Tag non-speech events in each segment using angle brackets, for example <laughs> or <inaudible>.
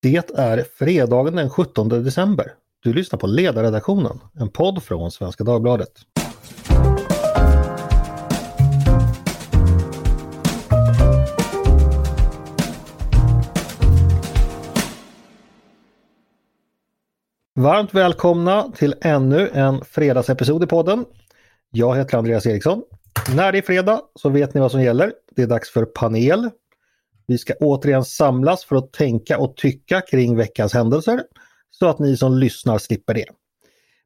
Det är fredagen den 17 december. Du lyssnar på Ledarredaktionen, en podd från Svenska Dagbladet. Varmt välkomna till ännu en fredagsepisod i podden. Jag heter Andreas Eriksson. När det är fredag så vet ni vad som gäller. Det är dags för panel. Vi ska återigen samlas för att tänka och tycka kring veckans händelser så att ni som lyssnar slipper det.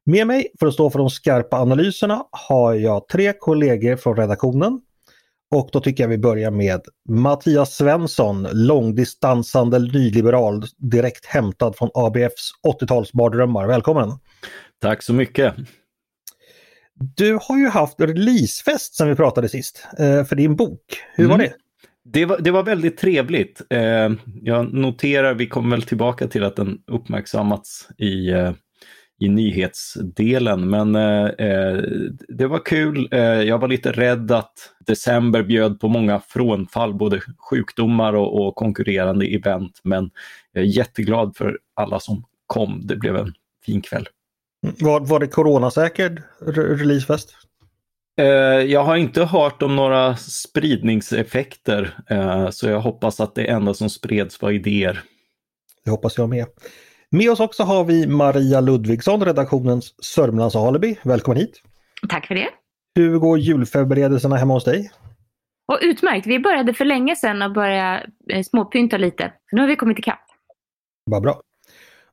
Med mig för att stå för de skarpa analyserna har jag tre kollegor från redaktionen. Och då tycker jag vi börjar med Mattias Svensson, långdistansande nyliberal direkt hämtad från ABFs 80-talsmardrömmar. Välkommen! Tack så mycket! Du har ju haft releasefest sen vi pratade sist eh, för din bok. Hur mm. var det? Det var, det var väldigt trevligt. Eh, jag noterar, vi kommer väl tillbaka till att den uppmärksammats i, eh, i nyhetsdelen, men eh, eh, det var kul. Eh, jag var lite rädd att december bjöd på många frånfall, både sjukdomar och, och konkurrerande event, men jag är jätteglad för alla som kom. Det blev en fin kväll. Mm, var, var det coronasäker releasefest? Eh, jag har inte hört om några spridningseffekter, eh, så jag hoppas att det enda som spreds var idéer. Det hoppas jag med. Med oss också har vi Maria Ludvigsson, redaktionens Sörmlands alibi. Välkommen hit! Tack för det! Hur går julförberedelserna hemma hos dig? Och utmärkt! Vi började för länge sedan och börja eh, småpynta lite. Nu har vi kommit ikapp. Vad bra!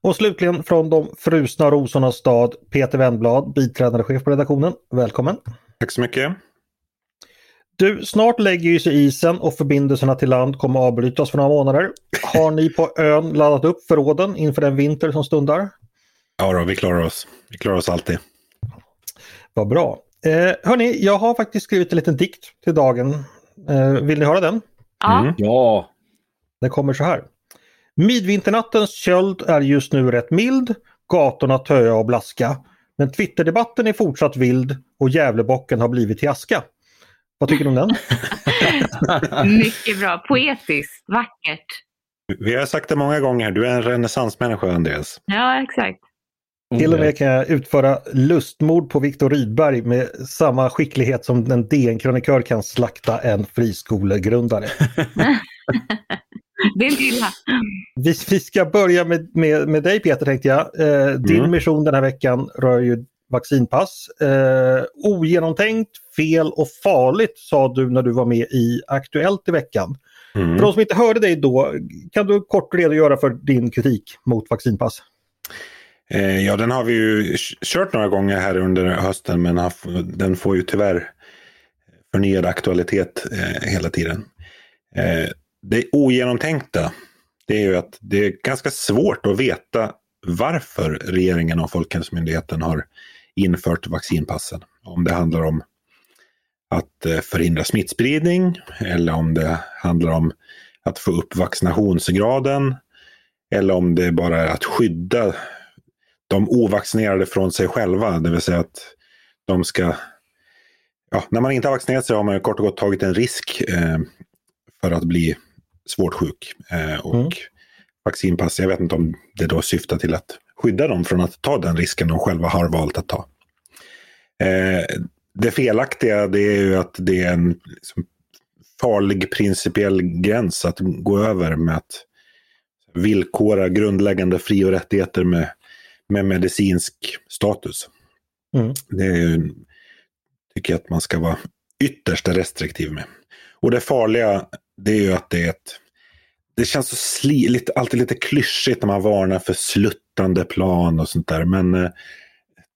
Och slutligen från de frusna rosornas stad, Peter Wennblad, biträdande chef på redaktionen. Välkommen! Tack så mycket. Du, snart lägger ju sig isen och förbindelserna till land kommer avbrytas för några månader. Har ni på ön laddat upp förråden inför den vinter som stundar? Ja då, vi klarar oss. Vi klarar oss alltid. Vad bra. Eh, hörni, jag har faktiskt skrivit en liten dikt till dagen. Eh, vill ni höra den? Ja. Mm. ja. Den kommer så här. Midvinternattens köld är just nu rätt mild. Gatorna töa och blaska. Men Twitterdebatten är fortsatt vild och Gävlebocken har blivit till aska. Vad tycker du om den? <laughs> Mycket bra, poetiskt, vackert. Vi har sagt det många gånger, du är en renässansmänniska Andreas. Ja, exakt. Till och med kan jag utföra lustmord på Viktor Rydberg med samma skicklighet som en DN-krönikör kan slakta en friskolegrundare. <laughs> Det är inte illa. Vi, vi ska börja med, med, med dig Peter tänkte jag. Eh, din mm. mission den här veckan rör ju vaccinpass. Eh, ogenomtänkt, fel och farligt sa du när du var med i Aktuellt i veckan. Mm. För de som inte hörde dig då, kan du kort redogöra för din kritik mot vaccinpass? Eh, ja, den har vi ju kört några gånger här under hösten men den får ju tyvärr förnyad aktualitet eh, hela tiden. Eh, det ogenomtänkta, det är ju att det är ganska svårt att veta varför regeringen och Folkhälsomyndigheten har infört vaccinpassen. Om det handlar om att eh, förhindra smittspridning eller om det handlar om att få upp vaccinationsgraden eller om det bara är att skydda de ovaccinerade från sig själva. Det vill säga att de ska... Ja, när man inte har vaccinerat sig har man kort och gott tagit en risk eh, för att bli svårt sjuk. Eh, och mm. vaccinpass, jag vet inte om det då syftar till att skydda dem från att ta den risken de själva har valt att ta. Eh, det felaktiga det är ju att det är en liksom, farlig principiell gräns att gå över med att villkora grundläggande fri och rättigheter med, med medicinsk status. Mm. Det är ju, tycker jag att man ska vara ytterst restriktiv med. Och det farliga det är ju att det är ett... Det känns så sli, lite, alltid lite klyschigt när man varnar för sluttande plan och sånt där. Men eh,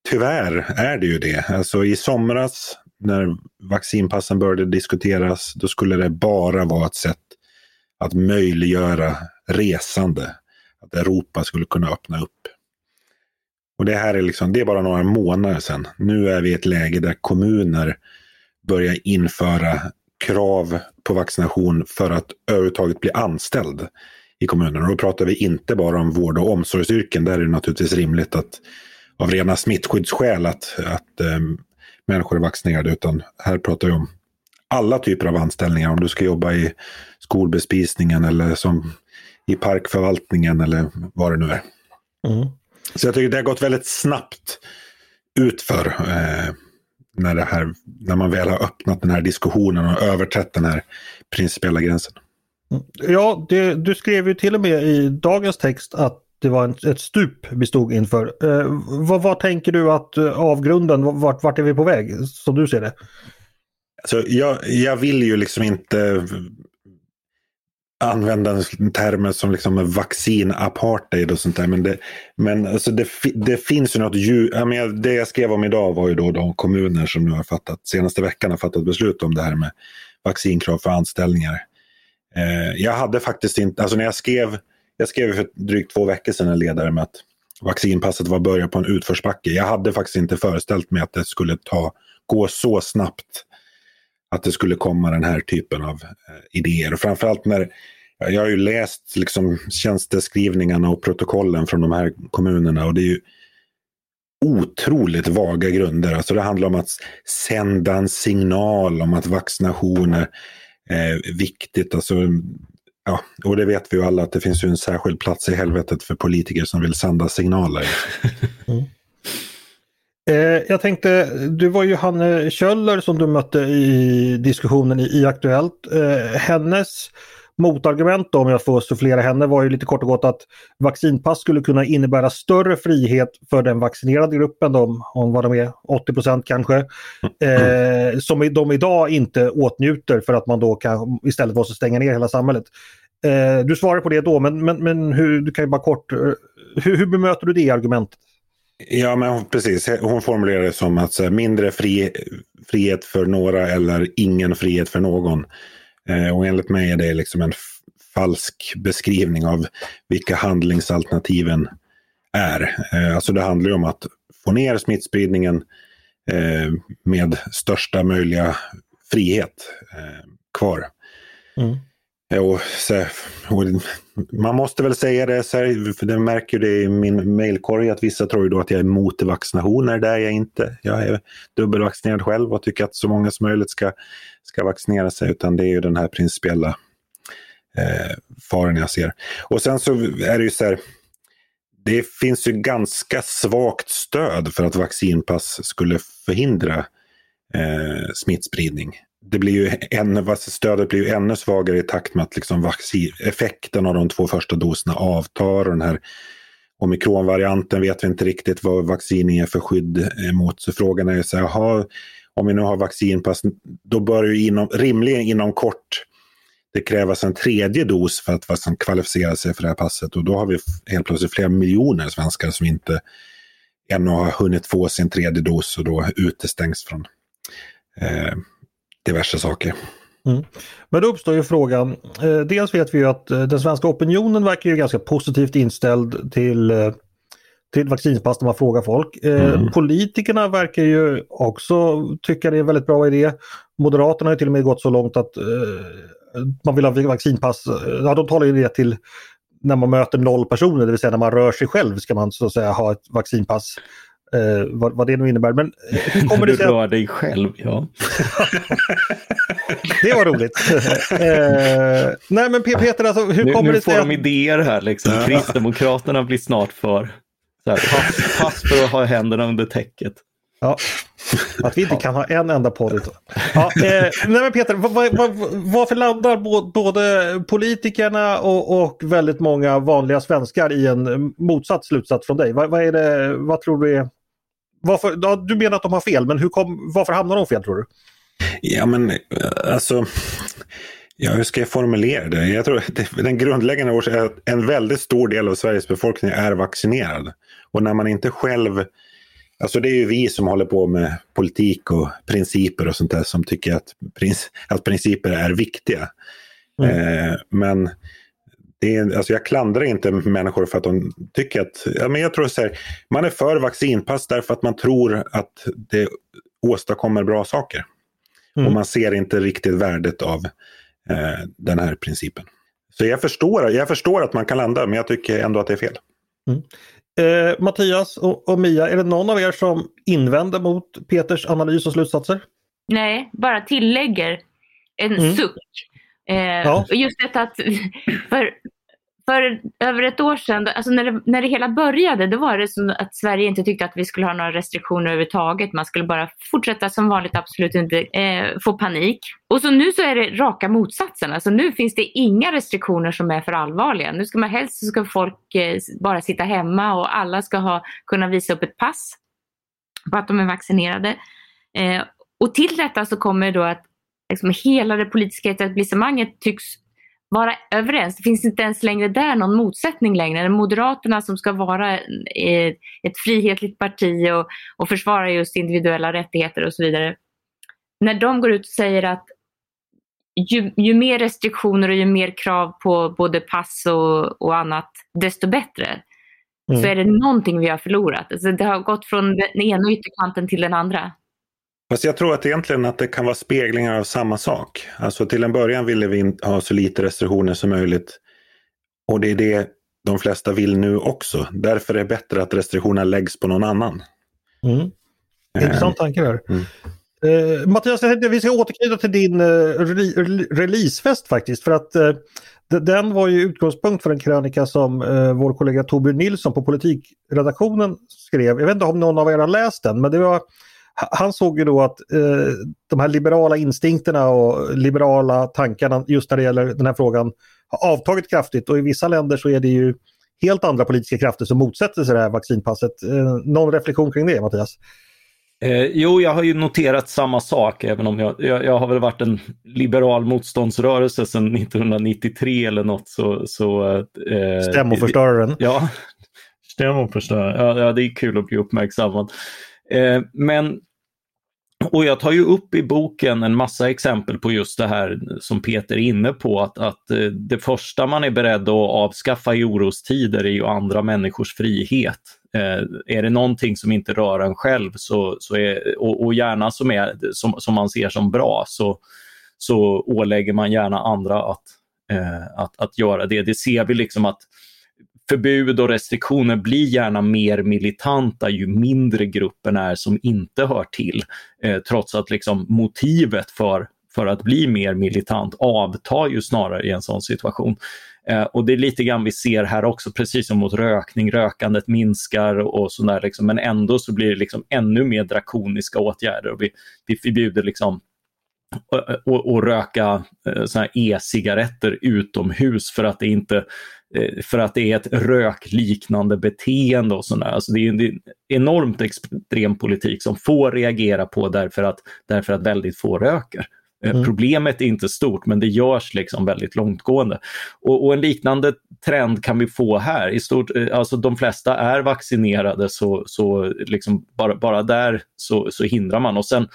tyvärr är det ju det. Alltså i somras när vaccinpassen började diskuteras, då skulle det bara vara ett sätt att möjliggöra resande. Att Europa skulle kunna öppna upp. Och det här är liksom, det är bara några månader sedan. Nu är vi i ett läge där kommuner börjar införa krav på vaccination för att överhuvudtaget bli anställd i kommunen. Och då pratar vi inte bara om vård och omsorgsyrken. Där är det naturligtvis rimligt att av rena smittskyddsskäl att, att eh, människor är vaccinerade. Utan här pratar vi om alla typer av anställningar. Om du ska jobba i skolbespisningen eller som i parkförvaltningen eller vad det nu är. Mm. Så jag tycker det har gått väldigt snabbt utför eh, när, det här, när man väl har öppnat den här diskussionen och överträtt den här principiella gränsen. Ja, det, du skrev ju till och med i dagens text att det var en, ett stup vi stod inför. Eh, vad, vad, tänker du att uh, avgrunden, vart, vart är vi på väg som du ser det? Alltså, jag, jag vill ju liksom inte använda termer som liksom vaccinapartheid och sånt där. Men, det, men alltså det, det finns ju något djup. Det jag skrev om idag var ju då de kommuner som nu har fattat, senaste veckan har fattat beslut om det här med vaccinkrav för anställningar. Eh, jag hade faktiskt inte, alltså när jag skrev, jag skrev för drygt två veckor sedan en ledare med att vaccinpasset var början på en utförsbacke. Jag hade faktiskt inte föreställt mig att det skulle ta, gå så snabbt att det skulle komma den här typen av eh, idéer. Och framförallt när jag har ju läst liksom tjänsteskrivningarna och protokollen från de här kommunerna och det är ju otroligt vaga grunder. Alltså det handlar om att sända en signal om att vaccination är eh, viktigt. Alltså, ja, och det vet vi ju alla att det finns ju en särskild plats i helvetet för politiker som vill sända signaler. Mm. Eh, jag tänkte, du var ju Hanne Kjöller som du mötte i diskussionen i, i Aktuellt. Eh, hennes motargument då, om jag får sufflera henne, var ju lite kort och gott att vaccinpass skulle kunna innebära större frihet för den vaccinerade gruppen, de, om vad de är, 80% kanske, eh, som de idag inte åtnjuter för att man då kan istället måste stänga ner hela samhället. Eh, du svarar på det då, men, men, men hur, du kan ju bara kort, eh, hur, hur bemöter du det argumentet? Ja, men precis. Hon formulerar det som att här, mindre fri, frihet för några eller ingen frihet för någon. Eh, och enligt mig är det liksom en falsk beskrivning av vilka handlingsalternativen är. Eh, alltså det handlar ju om att få ner smittspridningen eh, med största möjliga frihet eh, kvar. Mm. Jo, så, man måste väl säga det, så här, för det märker det i min mejlkorg att vissa tror ju då att jag är emot vaccinationer. Det är jag inte. Jag är dubbelvaccinerad själv och tycker att så många som möjligt ska, ska vaccinera sig. Utan det är ju den här principiella eh, faran jag ser. Och sen så är det ju så här, det finns ju ganska svagt stöd för att vaccinpass skulle förhindra eh, smittspridning det blir ju ännu, stödet blir ju ännu svagare i takt med att liksom vaccin, effekten av de två första doserna avtar. Och den här omikronvarianten vet vi inte riktigt vad vaccin är för skydd mot. Så frågan är så här, om vi nu har vaccinpass, då bör ju inom, rimligen inom kort det krävas en tredje dos för att liksom kvalificera sig för det här passet. Och då har vi helt plötsligt flera miljoner svenskar som inte ännu har hunnit få sin tredje dos och då utestängs från eh, diverse saker. Mm. Men då uppstår ju frågan, eh, dels vet vi ju att eh, den svenska opinionen verkar ju ganska positivt inställd till, eh, till vaccinpass när man frågar folk. Mm. Politikerna verkar ju också tycka det är en väldigt bra idé. Moderaterna har till och med gått så långt att man vill ha vaccinpass. Ja, de talar ju det till när man möter noll personer, det vill säga när man rör sig själv ska man så att säga ha ett vaccinpass. Eh, vad, vad, det nu innebär. Men eh, hur kommer det sig... Du rör dig själv, ja. <laughs> det var roligt. eh, nej men Peter, alltså, hur nu, kommer nu det sig... Nu får de idéer här liksom. Kristdemokraterna blir snart för så här, pass, pass för att ha händerna under täcket. Ja, <laughs> att vi inte kan ha en enda podd. Ja, eh, nej men Peter, var, var, varför landar både politikerna och, och, väldigt många vanliga svenskar i en motsatt slutsats från dig? Vad, vad är det, vad tror du är... Varför, ja, du menar att de har fel, men hur kom, varför hamnar de fel tror du? Ja men alltså, ja, hur ska jag formulera det? Jag tror att den grundläggande orsaken är att en väldigt stor del av Sveriges befolkning är vaccinerad. Och när man inte själv Alltså det är ju vi som håller på med politik och principer och sånt där som tycker att, princi att principer är viktiga. Mm. Eh, men det är, alltså jag klandrar inte människor för att de tycker att, ja, men jag tror så här, man är för vaccinpass därför att man tror att det åstadkommer bra saker. Mm. Och man ser inte riktigt värdet av eh, den här principen. Så jag förstår, jag förstår att man kan landa, men jag tycker ändå att det är fel. Mm. Eh, Mattias och, och, Mia, är det någon av er som invänder mot Peters analys och slutsatser? Nej, bara tillägger en mm. suck. Eh, ja. Just detta att <laughs> för, för över ett år sedan, alltså när, det, när det hela började, då var det som att Sverige inte tyckte att vi skulle ha några restriktioner överhuvudtaget. Man skulle bara fortsätta som vanligt, absolut inte eh, få panik. Och så nu så är det raka motsatsen. Alltså nu finns det inga restriktioner som är för allvarliga. Nu ska man helst så ska folk eh, bara sitta hemma och alla ska ha, kunna visa upp ett pass på att de är vaccinerade. Eh, och till detta så kommer då att liksom hela det politiska etablissemanget tycks vara överens. Det finns inte ens längre där någon motsättning längre. Moderaterna som ska vara ett frihetligt parti och, och försvara just individuella rättigheter och så vidare. När de går ut och säger att ju, ju mer restriktioner och ju mer krav på både pass och, och annat, desto bättre. Mm. Så är det någonting vi har förlorat. Alltså det har gått från den ena ytterkanten till den andra. Fast jag tror att egentligen att det kan vara speglingar av samma sak. Alltså till en början ville vi ha så lite restriktioner som möjligt. Och det är det de flesta vill nu också. Därför är det bättre att restriktionerna läggs på någon annan. Mm. Intressant tanke där. Mm. Uh, Mattias, tänkte vi ska återknyta till din uh, releasefest faktiskt. För att uh, den var ju utgångspunkt för en krönika som vår kollega Torbjörn Nilsson på politikredaktionen skrev. Jag vet inte om någon av er har läst den, men det var han såg ju då att eh, de här liberala instinkterna och liberala tankarna just när det gäller den här frågan har avtagit kraftigt och i vissa länder så är det ju helt andra politiska krafter som motsätter sig det här vaccinpasset. Eh, någon reflektion kring det Mattias? Eh, jo, jag har ju noterat samma sak, även om jag, jag, jag, har väl varit en liberal motståndsrörelse sedan 1993 eller något. Så, så, eh, Stämmoförstöraren. Ja, stämmoförstöraren. Ja, ja, det är kul att bli uppmärksammad. Eh, men och jag tar ju upp i boken en massa exempel på just det här som Peter är inne på, att, att eh, det första man är beredd att avskaffa i orostider är ju andra människors frihet. Eh, är det någonting som inte rör en själv så, så är, och, och gärna som, är, som, som man ser som bra så, så ålägger man gärna andra att, eh, att, att göra det. Det ser vi liksom att förbud och restriktioner blir gärna mer militanta ju mindre gruppen är som inte hör till. Eh, trots att liksom motivet för, för att bli mer militant avtar ju snarare i en sån situation. Eh, och det är lite grann vi ser här också, precis som mot rökning, rökandet minskar och sådär, liksom, men ändå så blir det liksom ännu mer drakoniska åtgärder. Och vi, vi förbjuder liksom och, och, röka eh, e-cigaretter utomhus för att det inte Eh, för att det är ett rökliknande beteende och sådär. Alltså det är en enormt extrem politik som få reagera på därför att, därför att väldigt få röker. Eh, mm. Problemet är inte stort men det görs liksom väldigt långtgående. Och, och, en liknande trend kan vi få här. I stort, eh, alltså de flesta är vaccinerade så, så liksom bara, bara där så, så hindrar man. Och sen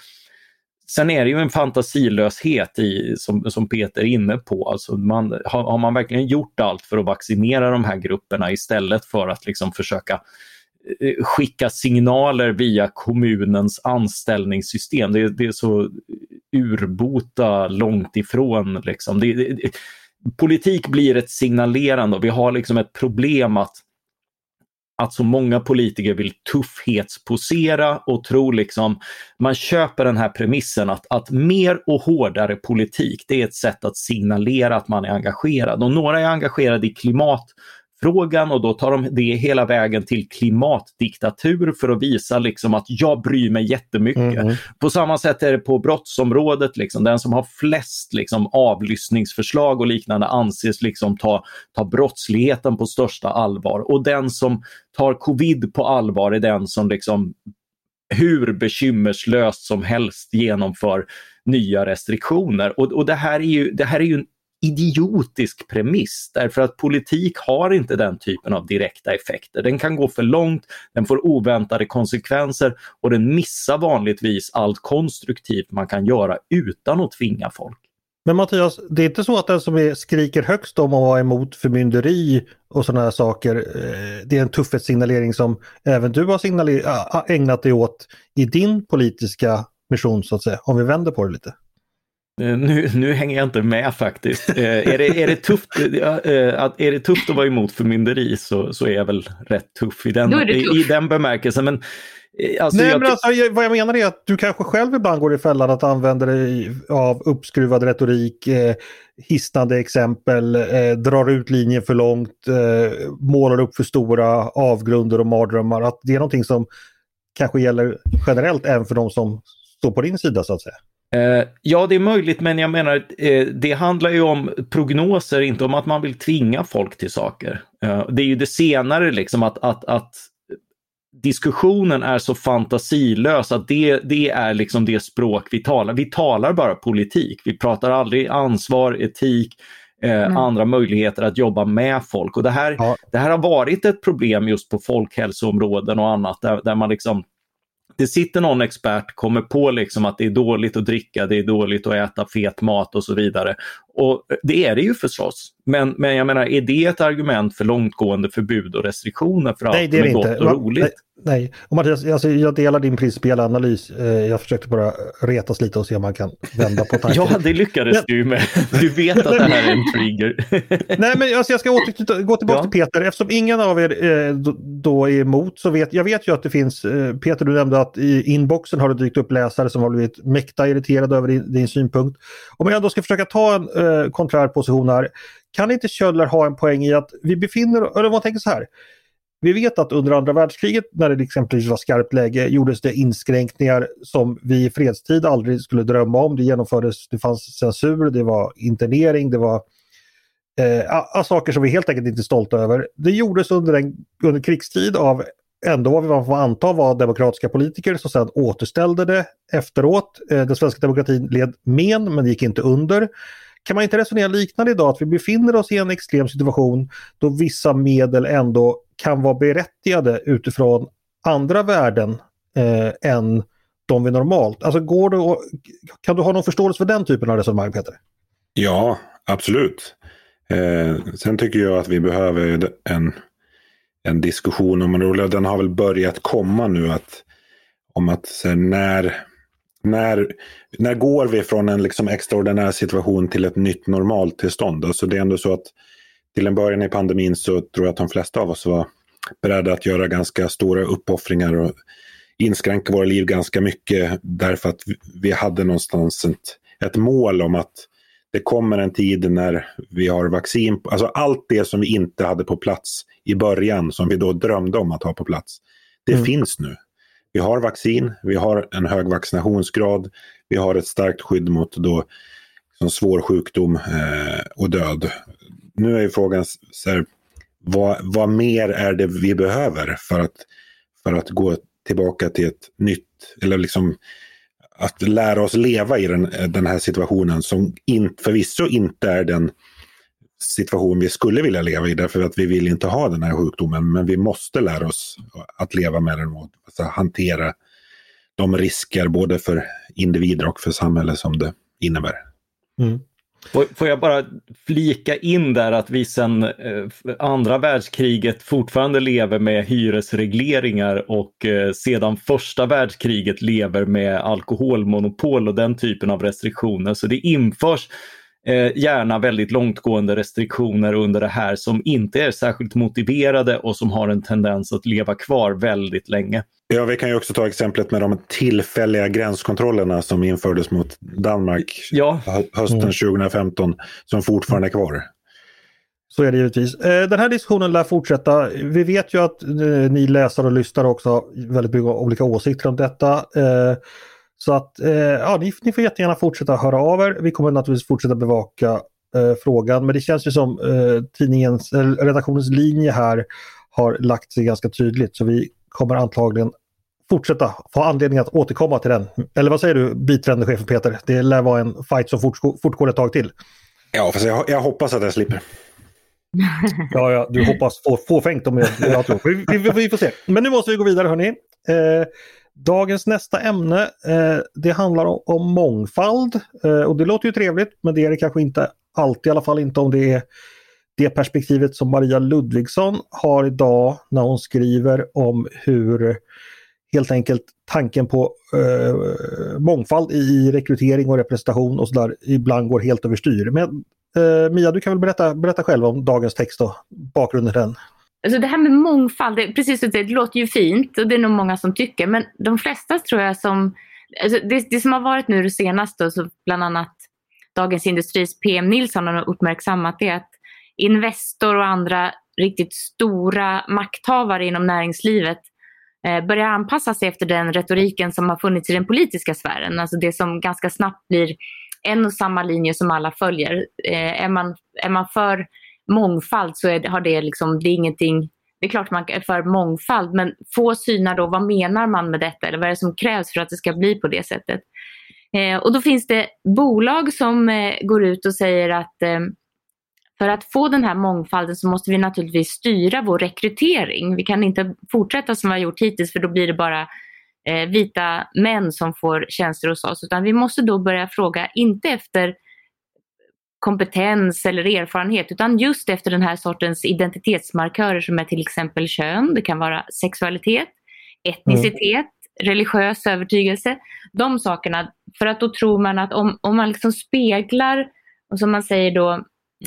Sen är det ju en fantasilöshet i, som, som Peter är inne på. Alltså man, har, har, man verkligen gjort allt för att vaccinera de här grupperna istället för att liksom försöka eh, skicka signaler via kommunens anställningssystem. Det, det är så urbota långt ifrån. Liksom. Det, det, politik blir ett signalerande och vi har liksom ett problem att att så många politiker vill tuffhetsposera och tror liksom, man köper den här premissen att, att mer och hårdare politik, det är ett sätt att signalera att man är engagerad. Och några är engagerade i klimat frågan och då tar de det hela vägen till klimatdiktatur för att visa liksom att jag bryr mig jättemycket. Mm. På samma sätt är det på brottsområdet, liksom, den som har flest liksom, avlyssningsförslag och liknande anses liksom ta, ta brottsligheten på största allvar. Och den som tar covid på allvar är den som liksom hur bekymmerslöst som helst genomför nya restriktioner. Och, och det, här är ju, det här är ju en idiotisk premiss därför att politik har inte den typen av direkta effekter. Den kan gå för långt, den får oväntade konsekvenser och den missar vanligtvis allt konstruktivt man kan göra utan att tvinga folk. Men Mattias, det är inte så att den som är, skriker högst om att vara emot förmynderi och sådana här saker, eh, det är en tuffhetssignalering som även du har ägnat dig åt i din politiska mission så att säga, om vi vänder på det lite? Eh, nu, nu hänger jag inte med faktiskt. Eh, är, det, är, det tufft, eh, att, är det tufft att vara emot förmynderi så, så är jag väl rätt tuff i den, i, i den bemärkelsen. Men, alltså, Nej, jag, men alltså, vad jag menar är att du kanske själv ibland går i fällan att använda dig av uppskruvad retorik, eh, hisnande exempel, eh, drar ut linjen för långt, eh, målar upp för stora avgrunder och mardrömmar. Att det är någonting som kanske gäller generellt även för de som står på din sida så att säga. Eh, ja, det är möjligt, men jag menar, eh, det handlar ju om prognoser, inte om att man vill tvinga folk till saker. Eh, det är ju det senare, liksom att, att, att diskussionen är så fantasilös att det, det är liksom det språk vi talar. Vi talar bara politik. Vi pratar aldrig ansvar, etik, eh, andra möjligheter att jobba med folk. Och det här, ja. det här har varit ett problem just på folkhälsoområden och annat där, där man liksom det sitter någon expert, kommer på liksom att det är dåligt att dricka, det är dåligt att äta fet mat och så vidare. Och det är det ju förstås. Men, men jag menar, är det ett argument för långtgående förbud och restriktioner för Nej, allt som är gott inte. och roligt? Nej, Nej, och Mattias, alltså, jag delar din principiella analys. Eh, jag försökte bara retas lite och se om man kan vända på tanken. <laughs> ja, det lyckades men... du med. Du vet att det här är en trigger. <laughs> Nej, men alltså, jag ska åter, gå tillbaka ja. till Peter. Eftersom ingen av er eh, då, då, är emot så vet jag vet ju att det finns, eh, Peter du nämnde att i inboxen har det dykt upp läsare som har blivit mäkta irriterade över din, din synpunkt. Om jag då ska försöka ta en eh, konträr position här, kan inte Kjöller ha en poäng i att vi befinner, eller om man tänker så här, vi vet att under andra världskriget när det exempelvis var skarpt läge gjordes det inskränkningar som vi i fredstid aldrig skulle drömma om. Det genomfördes, det fanns censur, det var internering, det var eh, saker som vi helt enkelt inte är stolta över. Det gjordes under, en, under krigstid av ändå vad man får anta var demokratiska politiker som sedan återställde det efteråt. Eh, den svenska demokratin led men men gick inte under. Kan man inte resonera liknande idag att vi befinner oss i en extrem situation då vissa medel ändå kan vara berättigade utifrån andra värden eh, än de vi normalt. Alltså går det kan du ha någon förståelse för den typen av resonemang Peter? Ja, absolut. Eh, sen tycker jag att vi behöver en, en diskussion om, och den har väl börjat komma nu, att, om att så när, när, när går vi från en liksom extraordinär situation till ett nytt normaltillstånd? Alltså det är ändå så att till en början i pandemin så tror jag att de flesta av oss var beredda att göra ganska stora uppoffringar och inskränka våra liv ganska mycket därför att vi hade någonstans ett, ett mål om att det kommer en tid när vi har vaccin. Alltså allt det som vi inte hade på plats i början som vi då drömde om att ha på plats. Det mm. finns nu. Vi har vaccin, vi har en hög vaccinationsgrad, vi har ett starkt skydd mot då, som svår sjukdom eh, och död. Nu är ju frågan så här, vad, vad mer är det vi behöver för att, för att gå tillbaka till ett nytt, eller liksom att lära oss leva i den, den här situationen som in, förvisso inte är den situation vi skulle vilja leva i därför att vi vill inte ha den här sjukdomen men vi måste lära oss att leva med den och alltså, hantera de risker både för individer och för samhället som det innebär. Mm. Får jag bara flika in där att vi sedan eh, andra världskriget fortfarande lever med hyresregleringar och eh, sedan första världskriget lever med alkoholmonopol och den typen av restriktioner. Så det införs eh, gärna väldigt långtgående restriktioner under det här som inte är särskilt motiverade och som har en tendens att leva kvar väldigt länge. Ja, vi kan ju också ta exemplet med de tillfälliga gränskontrollerna som infördes mot Danmark ja. hösten mm. 2015 som fortfarande är kvar. Så är det givetvis. Eh, den här diskussionen lär fortsätta. Vi vet ju att eh, ni läsare och lyssnare också har väldigt mycket olika åsikter om detta. Eh, så att ja, ni, ni får jättegärna fortsätta höra av er. Vi kommer naturligtvis fortsätta bevaka frågan men det känns ju som tidningens, redaktionens linje här har lagt sig ganska tydligt så vi kommer antagligen fortsätta få anledning att återkomma till den. Eller vad säger du biträdande chefen Peter? Det lär vara en fight som fortgår, fortgår ett tag till. Ja, fast jag, jag hoppas att jag slipper. <laughs> ja, ja, du hoppas få, fåfängt om jag, jag tror. Vi, vi, vi, får se. Men nu måste vi gå vidare hörni. Eh, dagens nästa ämne, eh, det handlar om, om mångfald. Eh, och det låter ju trevligt, men det är det kanske inte alltid, i alla fall inte om det är det perspektivet som Maria Ludvigsson har idag när hon skriver om hur helt enkelt tanken på eh, mångfald i rekrytering och representation och sådär ibland går helt överstyr. Men eh, Mia, du kan väl berätta, berätta själv om dagens text och bakgrunden till den. Alltså det här med mångfald, det, precis det, det låter ju fint och det är nog många som tycker, men de flesta tror jag som... Alltså det, det som har varit nu det senaste, så bland annat Dagens Industris PM Nilsson har uppmärksammat det är att Investor och andra riktigt stora makthavare inom näringslivet eh, börjar anpassa sig efter den retoriken som har funnits i den politiska sfären. Alltså det som ganska snabbt blir en och samma linje som alla följer. Eh, är, man, är man för mångfald så är, har det liksom, det är ingenting det är klart man är för mångfald, men få synar då vad menar man med detta eller vad är det som krävs för att det ska bli på det sättet. Eh, och då finns det bolag som eh, går ut och säger att eh, för att få den här mångfalden så måste vi naturligtvis styra vår rekrytering. Vi kan inte fortsätta som vi har gjort hittills för då blir det bara eh, vita män som får tjänster hos oss. Utan vi måste då börja fråga, inte efter kompetens eller erfarenhet utan just efter den här sortens identitetsmarkörer som är till exempel kön, det kan vara sexualitet, etnicitet, mm. religiös övertygelse. De sakerna, för att då tror man att om, om man liksom speglar, och som man säger då,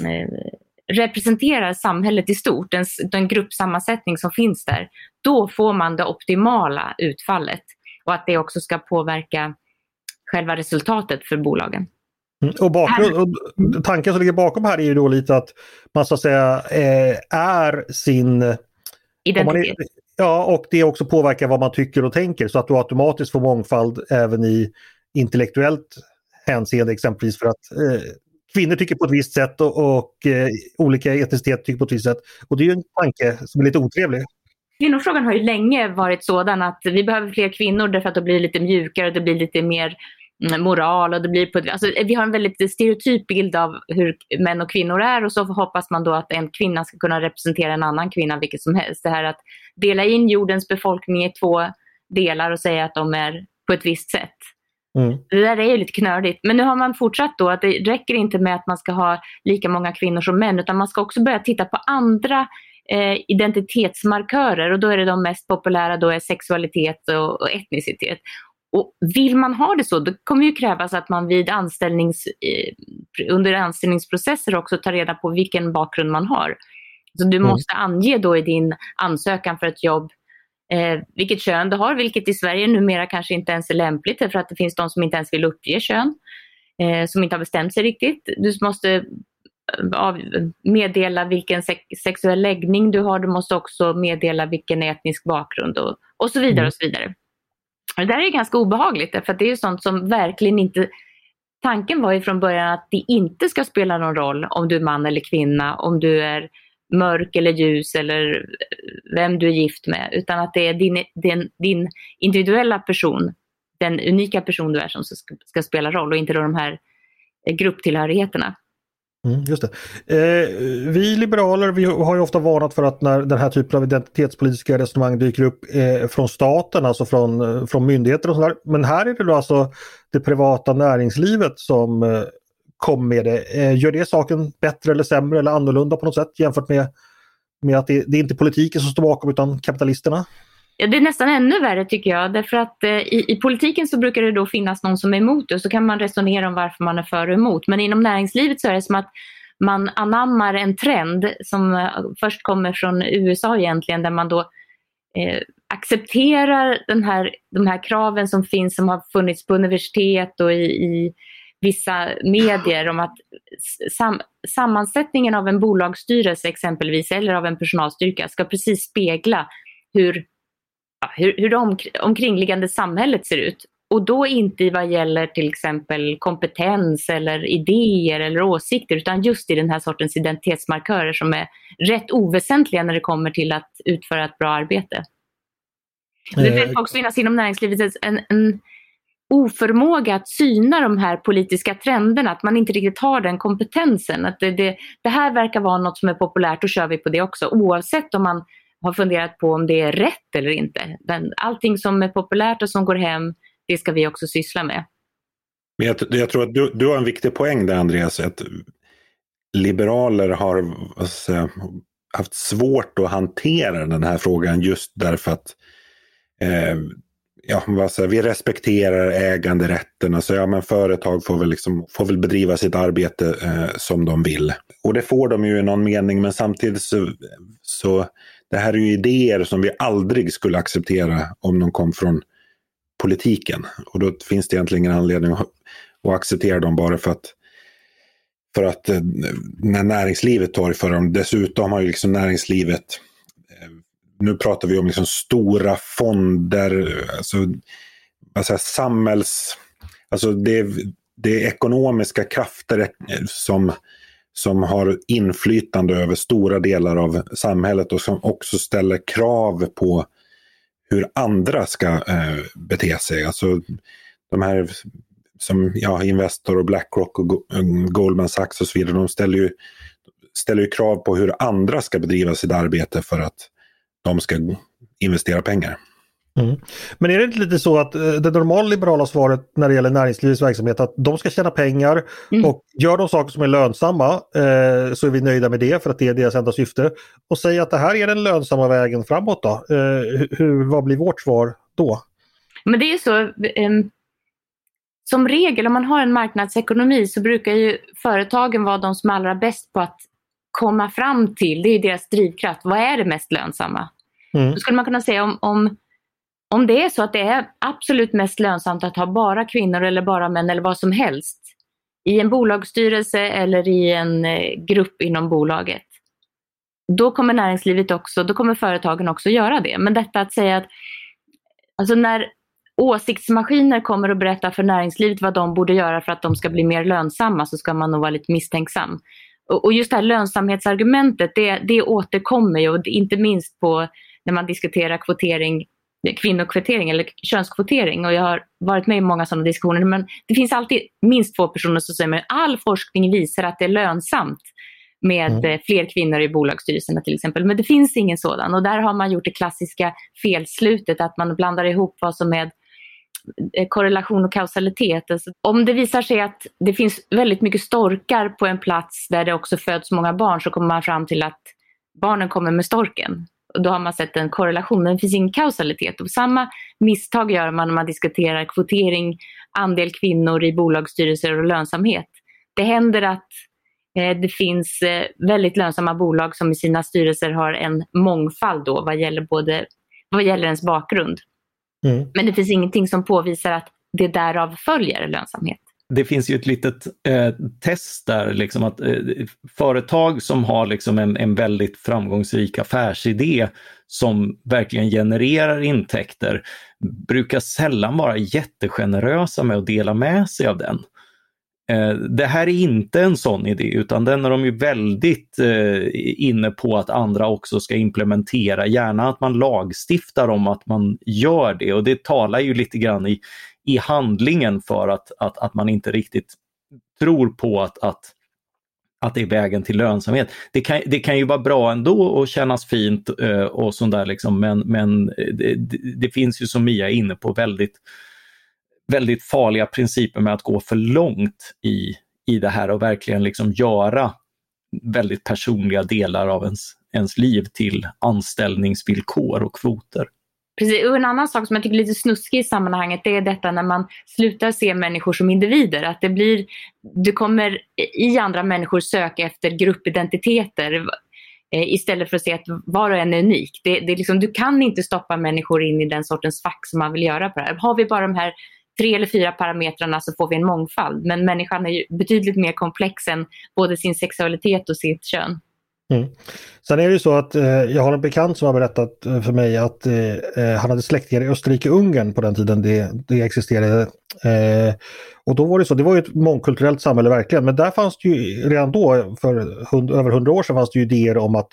eh, representerar samhället i stort, den, den gruppsammansättning som finns där, då får man det optimala utfallet. Och att det också ska påverka själva resultatet för bolagen. Mm, och, bakgrund, och tanken som ligger bakom här är ju då lite att man så att säga eh, är sin identitet. Är, ja, och det också påverkar vad man tycker och tänker så att du automatiskt får mångfald även i intellektuellt hänseende exempelvis för att eh, kvinnor tycker på ett visst sätt och, och eh, olika etnicitet tycker på ett visst sätt. Och det är ju en tanke som är lite otrevlig. Kvinnofrågan har ju länge varit sådan att vi behöver fler kvinnor därför att det blir lite mjukare, det blir lite mer moral och det blir på alltså, vi har en väldigt stereotyp bild av hur män och kvinnor är och så hoppas man då att en kvinna ska kunna representera en annan kvinna vilket som helst. Det här att dela in jordens befolkning i två delar och säga att de är på ett visst sätt. Mm. Det där är ju lite knöligt. Men nu har man fortsatt då att det räcker inte med att man ska ha lika många kvinnor som män utan man ska också börja titta på andra eh, identitetsmarkörer och då är det de mest populära då är sexualitet och, och etnicitet. Och vill man ha det så, då kommer det krävas att man vid anställnings, under anställningsprocesser också tar reda på vilken bakgrund man har. Så du mm. måste ange då i din ansökan för ett jobb eh, vilket kön du har, vilket i Sverige numera kanske inte ens är lämpligt för att det finns de som inte ens vill uppge kön, eh, som inte har bestämt sig riktigt. Du måste eh, av, meddela vilken sex, sexuell läggning du har, du måste också meddela vilken etnisk bakgrund och, och så vidare. Mm. och så vidare. Det där är ganska obehagligt för det är sånt som verkligen inte Tanken var ju från början att det inte ska spela någon roll om du är man eller kvinna, om du är mörk eller ljus eller eh, vem du är gift med, utan att det är din, din, din individuella person, den unika person du är som ska, ska spela roll och inte då de här eh, grupptillhörigheterna. Mm, just det. Eh, vi liberaler vi har ju ofta varnat för att när den här typen av identitetspolitiska resonemang dyker upp eh, från staten, alltså från, eh, från myndigheter och sådär. Men här är det då alltså det privata näringslivet som eh, kom med det. Eh, gör det saken bättre eller sämre eller annorlunda på något sätt jämfört med, med att det, det är inte politiken som står bakom utan kapitalisterna? Ja, det är nästan ännu värre tycker jag. Därför att eh, i, i, politiken så brukar det då finnas någon som är emot det och så kan man resonera om varför man är för och emot. Men inom näringslivet så är det som att man anammar en trend som eh, först kommer från USA egentligen där man då eh, accepterar den här, de här kraven som finns som har funnits på universitet och i, i vissa medier om att sam, sammansättningen av en bolagsstyrelse exempelvis eller av en personalstyrka ska precis spegla hur hur, hur det om, omkringliggande samhället ser ut. Och då inte vad gäller till exempel kompetens eller idéer eller åsikter utan just i den här sortens identitetsmarkörer som är rätt oväsentliga när det kommer till att utföra ett bra arbete. Det verkar också finnas inom näringslivet en, en oförmåga att syna de här politiska trenderna, att man inte riktigt har den kompetensen. Att det, det, det här verkar vara något som är populärt, då kör vi på det också. Oavsett om man har funderat på om det är rätt eller inte. Den, allting som är populärt och som går hem, det ska vi också syssla med. Men jag, jag tror att du, du har en viktig poäng där Andreas, att liberaler har alltså, haft svårt att hantera den här frågan just därför att eh, ja, alltså, vi respekterar äganderätten. Alltså, ja, men företag får väl, liksom, får väl bedriva sitt arbete eh, som de vill. Och det får de ju i någon mening, men samtidigt så, så det här är ju idéer som vi aldrig skulle acceptera om de kom från politiken. Och då finns det egentligen ingen anledning att, att acceptera dem bara för att för att eh, när näringslivet tar för dem. Dessutom har ju liksom näringslivet eh, nu pratar vi om liksom stora fonder, alltså, alltså samhälls... Alltså det, det är ekonomiska krafter eh, som, som har inflytande över stora delar av samhället och som också ställer krav på hur andra ska eh, bete sig. Alltså de här som ja, Investor och Blackrock och Goldman Sachs och så vidare, de ställer ju, ställer ju krav på hur andra ska bedriva sitt arbete för att de ska investera pengar. Mm. Men är det inte lite så att eh, det normala liberala svaret när det gäller näringslivets verksamhet att de ska tjäna pengar mm. och gör de saker som är lönsamma eh, så är vi nöjda med det för att det är deras enda syfte. Och säg att det här är den lönsamma vägen framåt då. Eh, hur, vad blir vårt svar då? Men det är så, eh, som regel om man har en marknadsekonomi så brukar ju företagen vara de som är allra bäst på att komma fram till, det är deras drivkraft, vad är det mest lönsamma? Mm. Då skulle man kunna säga om, om, om det är så att det är absolut mest lönsamt att ha bara kvinnor eller bara män eller vad som helst i en bolagsstyrelse eller i en eh, grupp inom bolaget. Då kommer näringslivet också, då kommer företagen också göra det. Men detta att säga att alltså när åsiktsmaskiner kommer och berättar för näringslivet vad de borde göra för att de ska bli mer lönsamma så ska man nog vara lite misstänksam. Och just det här lönsamhetsargumentet, det, det återkommer ju och inte minst på när man diskuterar kvotering, kvinnokvotering eller könskvotering. Och jag har varit med i många sådana diskussioner. Men det finns alltid minst två personer som säger att all forskning visar att det är lönsamt med mm. Eh, fler kvinnor i bolagsstyrelserna till exempel. Men det finns ingen sådan och där har man gjort det klassiska felslutet att man blandar ihop vad som är Eh, korrelation och kausalitet. Alltså, om det visar sig att det finns väldigt mycket storkar på en plats där det också föds många barn så kommer man fram till att barnen kommer med storken. Då har man sett en korrelation, men det finns ingen kausalitet. Och samma misstag gör man när man diskuterar kvotering, andel kvinnor i bolagsstyrelser och lönsamhet. Det händer att eh, det finns eh, väldigt lönsamma bolag som i sina styrelser har en mångfald då vad gäller både vad gäller ens bakgrund. Mm. Men det finns ingenting som påvisar att det därav följer lönsamhet. Det finns ju ett litet eh, test där, liksom att eh, företag som har liksom en, en väldigt framgångsrik affärsidé som verkligen genererar intäkter brukar sällan vara jättegenerösa med att dela med sig av den. Eh, det här är inte en sån idé utan den är de ju väldigt eh, inne på att andra också ska implementera, gärna att man lagstiftar om att man gör det och det talar ju lite grann i, i handlingen för att, att, att man inte riktigt tror på att, att, att det är vägen till lönsamhet. Det kan, det kan ju vara bra ändå och kännas fint eh, och sånt där liksom, men, men eh, det, det finns ju som Mia är inne på väldigt väldigt farliga principer med att gå för långt i, i det här och verkligen liksom göra väldigt personliga delar av ens, ens liv till anställningsvillkor och kvoter. Precis, och en annan sak som jag tycker är lite snuskig i sammanhanget det är detta när man slutar se människor som individer. Att det blir, du kommer i andra människor söka efter gruppidentiteter eh, istället för att se att var och en är unik. Det, det är liksom, du kan inte stoppa människor in i den sortens fack som man vill göra på det här. Har vi bara de här tre eller fyra parametrarna så får vi en mångfald. Men människan är ju betydligt mer komplex än både sin sexualitet och sitt kön. Mm. Sen är det ju så att eh, jag har en bekant som har berättat eh, för mig att eh, eh han hade släktingar i Österrike-Ungern på den tiden det, det existerade. Eh, och då var det så, det var ju ett mångkulturellt samhälle verkligen, men där fanns det ju redan då, för hund, över hundra år sedan, fanns det ju idéer om att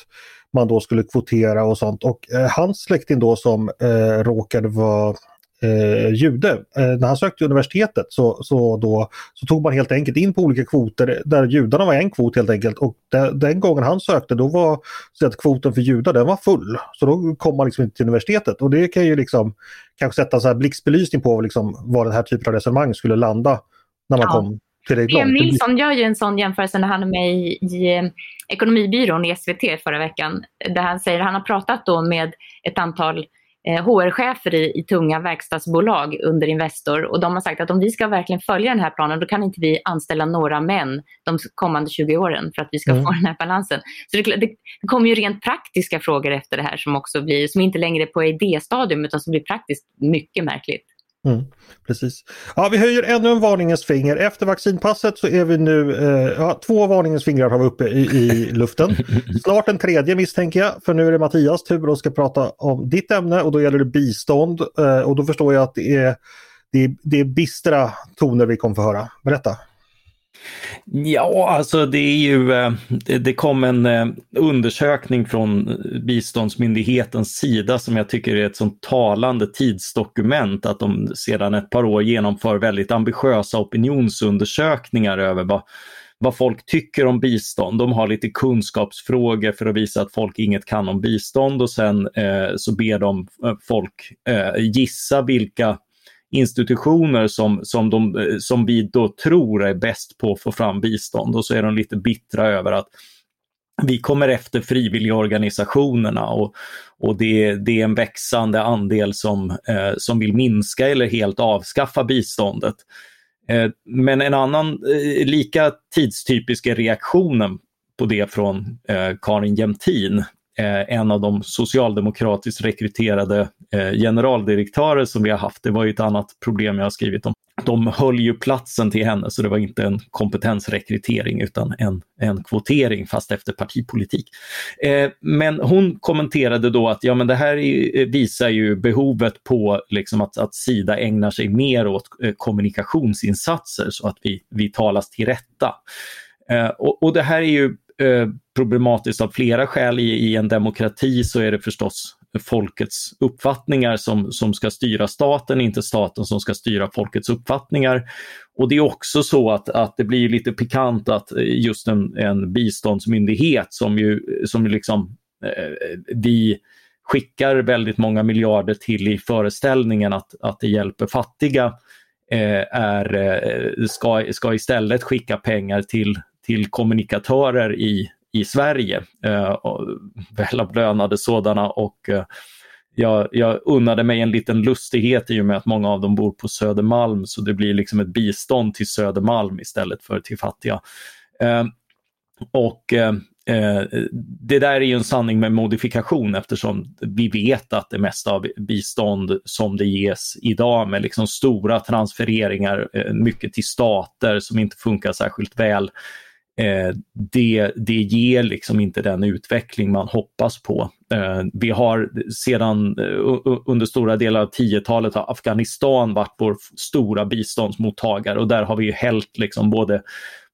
man då skulle kvotera och sånt. Och eh, hans släkting då som eh, råkade vara eh, jude. Eh, när han sökte universitetet så, så, då, så tog man helt enkelt in på olika kvoter där judarna var en kvot helt enkelt och de, den gången han sökte då var så att kvoten för judar den var full. Så då kom man liksom inte till universitetet och det kan ju liksom kanske sätta så här blixtbelysning på liksom var den här typen av resonemang skulle landa när man ja. kom Pia Nilsson gör ju en sån jämförelse när han är med i, i eh, Ekonomibyrån i SVT förra veckan. Där han säger, han har pratat då med ett antal HR-chefer i, i tunga verkstadsbolag under Investor och de har sagt att om vi ska verkligen följa den här planen då kan inte vi anställa några män de kommande 20 åren för att vi ska mm. få den här balansen. Så det, det, det kommer ju rent praktiska frågor efter det här som också blir, som inte längre är på idéstadium utan som blir praktiskt mycket märkligt. Mm, precis. Ja, vi höjer ännu en varningens finger. Efter vaccinpasset så är vi nu, eh, ja, två varningens fingrar har vi uppe i, i <laughs> luften. Snart en tredje misstänker jag, för nu är det Mattias tur och ska prata om ditt ämne och då gäller det bistånd. Eh, och då förstår jag att det är, det är, det är bistra toner vi kommer få höra. Berätta! Ja, alltså det är ju, eh, det kom en eh, undersökning från eh, biståndsmyndighetens sida som jag tycker är ett sånt talande tidsdokument att de sedan ett par år genomför väldigt ambitiösa opinionsundersökningar över vad, vad folk tycker om bistånd. De har lite kunskapsfrågor för att visa att folk inget kan om bistånd och sen eh, så ber de folk eh, gissa vilka institutioner som, som, de, eh, som vi då tror är bäst på att få fram bistånd och så är de lite bittra över att vi kommer efter frivilligorganisationerna och, och det, det är en växande andel som, eh, som vill minska eller helt avskaffa biståndet. Eh, men en annan eh, lika tidstypisk reaktionen på det från eh, Karin Jämtin Eh, en av de socialdemokratiskt rekryterade eh, generaldirektörer som vi har haft. Det var ju ett annat problem jag har skrivit om. De höll ju platsen till henne så det var inte en kompetensrekrytering utan en, en kvotering fast efter partipolitik. Eh, men hon kommenterade då att ja, men det här är, eh, visar ju behovet på liksom att, att Sida ägnar sig mer åt eh, kommunikationsinsatser så att vi, vi talas till rätta. Eh, och, och det här är ju Eh, problematiskt av flera skäl. I, I, en demokrati så är det förstås folkets uppfattningar som, som ska styra staten, inte staten som ska styra folkets uppfattningar. Och det är också så att, att det blir lite pikant att eh, just en, en biståndsmyndighet som ju som liksom eh, vi skickar väldigt många miljarder till i föreställningen att, att det hjälper fattiga eh, är, eh, ska, ska istället skicka pengar till till kommunikatörer i, i Sverige, eh, välavlönade sådana. Och eh, jag, jag unnade mig en liten lustighet i och med att många av dem bor på Södermalm. Så det blir liksom ett bistånd till Södermalm istället för till fattiga. Eh, och eh, eh det där är ju en sanning med modifikation eftersom vi vet att det mesta av bistånd som det ges idag med liksom stora transfereringar, eh, mycket till stater som inte funkar särskilt väl, eh, det, det ger liksom inte den utveckling man hoppas på. Eh, vi har sedan eh, under stora delar av 10-talet har Afghanistan varit vår stora biståndsmottagare och där har vi hällt liksom både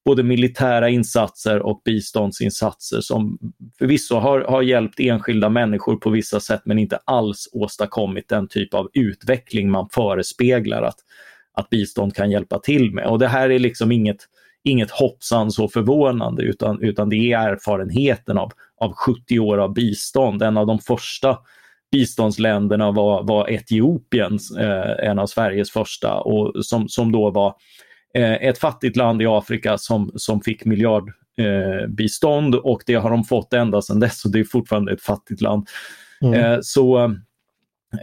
både militära insatser och biståndsinsatser som förvisso har, har hjälpt enskilda människor på vissa sätt men inte alls åstadkommit den typ av utveckling man förespeglar att, att bistånd kan hjälpa till med. Och det här är liksom inget inget hoppsan så förvånande utan, utan det är erfarenheten av, av 70 år av bistånd. En av de första biståndsländerna var, var Etiopien, eh, en av Sveriges första, och som, som då var eh, ett fattigt land i Afrika som, som fick miljardbistånd eh, och det har de fått ända sedan dess och det är fortfarande ett fattigt land. Mm. Eh, så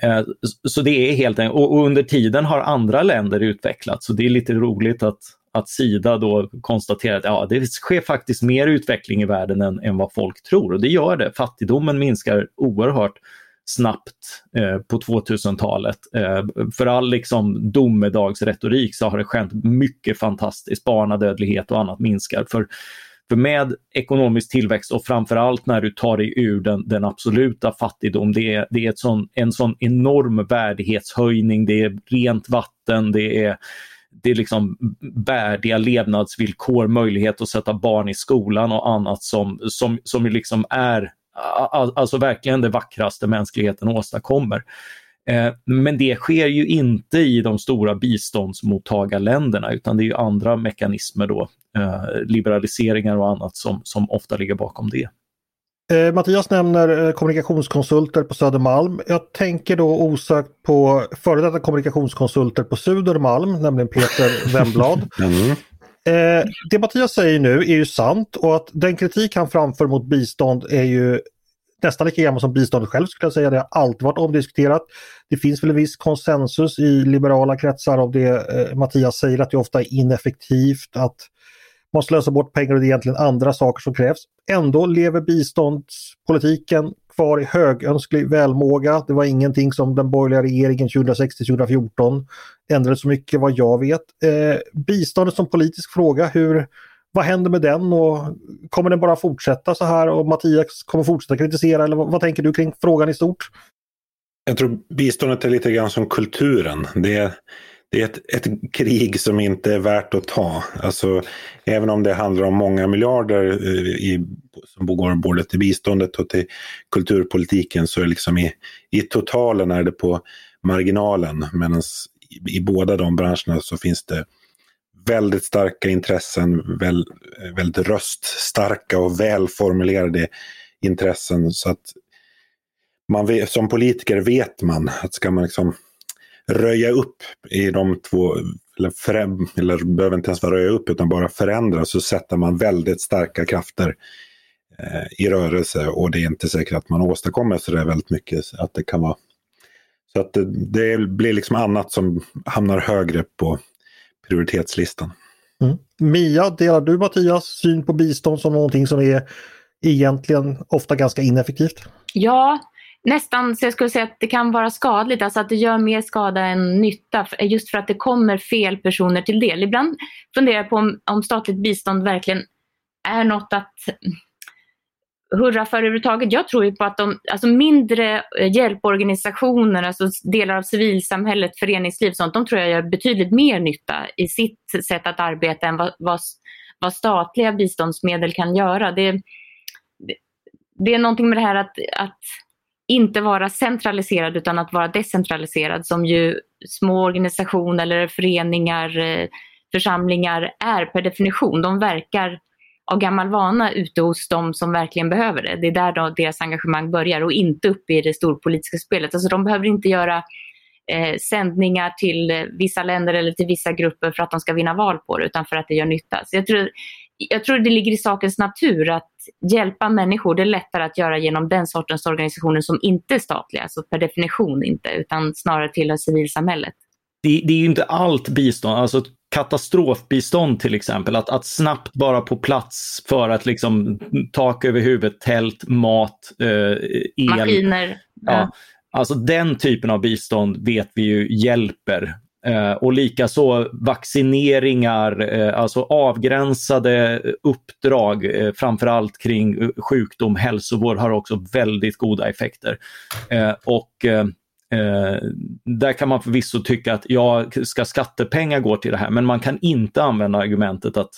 eh, så det är helt enkelt, och under tiden har andra länder utvecklats så det är lite roligt att, att Sida då konstaterar att ja, det sker faktiskt mer utveckling i världen än, än vad folk tror och det gör det. Fattigdomen minskar oerhört snabbt eh, på 2000-talet. Eh, för all liksom domedagsretorik så har det skett mycket fantastiskt. Barnadödlighet och annat minskar. För, för med ekonomisk tillväxt och framförallt när du tar dig ur den, den absoluta fattigdom, det är, det är ett sån, en sån enorm värdighetshöjning, det är rent vatten, det är det är liksom värdiga levnadsvillkor, möjlighet att sätta barn i skolan och annat som, som, som liksom är alltså verkligen det vackraste mänskligheten åstadkommer. Eh, men det sker ju inte i de stora biståndsmottagarländerna utan det är andra mekanismer då, eh, liberaliseringar och annat som, som ofta ligger bakom det. Eh, Mattias nämner eh, kommunikationskonsulter på Södermalm. Jag tänker då osökt på före detta kommunikationskonsulter på Södermalm, nämligen Peter <laughs> Wemblad. Mm. Eh, det Mattias säger nu är ju sant och att den kritik han framför mot bistånd är ju nästan lika gammalt som biståndet själv skulle jag säga. Det har alltid varit omdiskuterat. Det finns väl en viss konsensus i liberala kretsar av det eh, Mattias säger att det ofta är ineffektivt, att man slösar bort pengar och det är egentligen andra saker som krävs. Ändå lever biståndspolitiken kvar i högönsklig välmåga. Det var ingenting som den borgerliga regeringen 2006-2014 ändrade så mycket vad jag vet. Eh, biståndet som politisk fråga, hur, vad händer med den och kommer den bara fortsätta så här och Mattias kommer fortsätta kritisera eller vad, vad tänker du kring frågan i stort? Jag tror biståndet är lite grann som kulturen. Det är, det är ett, ett, krig som inte är värt att ta. Alltså, även om det handlar om många miljarder eh, i, som går både till biståndet och till kulturpolitiken så är liksom i, i totalen är det på marginalen. Medan i, i båda de branscherna så finns det väldigt starka intressen, väl, väldigt röststarka och välformulerade intressen. Så att man vet, som politiker vet man att ska man liksom röja upp i de två, eller, föräm, eller behöver inte ens vara röja upp utan bara förändra, så sätter man väldigt starka krafter eh, i rörelse och det är inte säkert att man åstadkommer så det väldigt mycket. Att det kan vara så att det, det blir liksom annat som hamnar högre på prioritetslistan. Mm. Mia, delar du Mattias syn på bistånd som någonting som är egentligen ofta ganska ineffektivt? Ja, nästan så jag skulle säga att det kan vara skadligt, alltså att det gör mer skada än nytta just för att det kommer fel personer till del. Ibland funderar jag på om, om statligt bistånd verkligen är något att hurra för överhuvudtaget. Jag tror ju på att de alltså mindre eh, hjälporganisationer, alltså delar av civilsamhället, föreningsliv sånt, de tror jag gör betydligt mer nytta i sitt sätt att arbeta än vad, vad, vad statliga biståndsmedel kan göra. Det, det, det, är någonting med det här att, att inte vara centraliserad utan att vara decentraliserad som ju små organisationer eller föreningar, eh, församlingar är per definition. De verkar av gammal vana ute hos de som verkligen behöver det. Det är där då deras engagemang börjar och inte uppe i det storpolitiska spelet. Alltså de behöver inte göra eh, sändningar till eh, vissa länder eller till vissa grupper för att de ska vinna val på det, utan för att det gör nytta. Så jag, tror, jag tror det ligger i sakens natur att hjälpa människor, det är lättare att göra genom den sortens organisationer som inte är statliga, alltså per definition inte, utan snarare tillhör civilsamhället. Det, det är ju inte allt bistånd, alltså katastrofbistånd till exempel, att, att snabbt vara på plats för att liksom tak över huvudet, tält, mat, eh, el. Maskiner. Ja. Alltså den typen av bistånd vet vi ju hjälper. Eh, och likaså vaccineringar, eh, alltså avgränsade uppdrag, eh, framförallt kring sjukdom, hälsovård har också väldigt goda effekter. Och där kan man förvisso tycka att ja, ska skattepengar gå till det här? Men man kan inte använda argumentet att,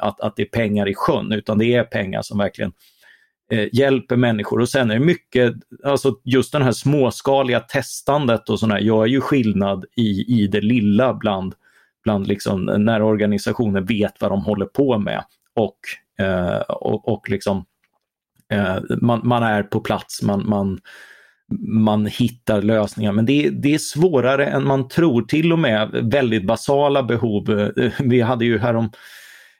att, att det är pengar i sjön, utan det är pengar som verkligen eh, hjälper människor. Och sen är det mycket, alltså just det här småskaliga testandet och sådär gör ju skillnad i, i det lilla bland, bland liksom, när organisationer vet vad de håller på med. Och, eh, och, och liksom, eh, man, man, är på plats, man, man man hittar lösningar. Men det, det, är svårare än man tror, till och med väldigt basala behov. Eh, vi hade ju härom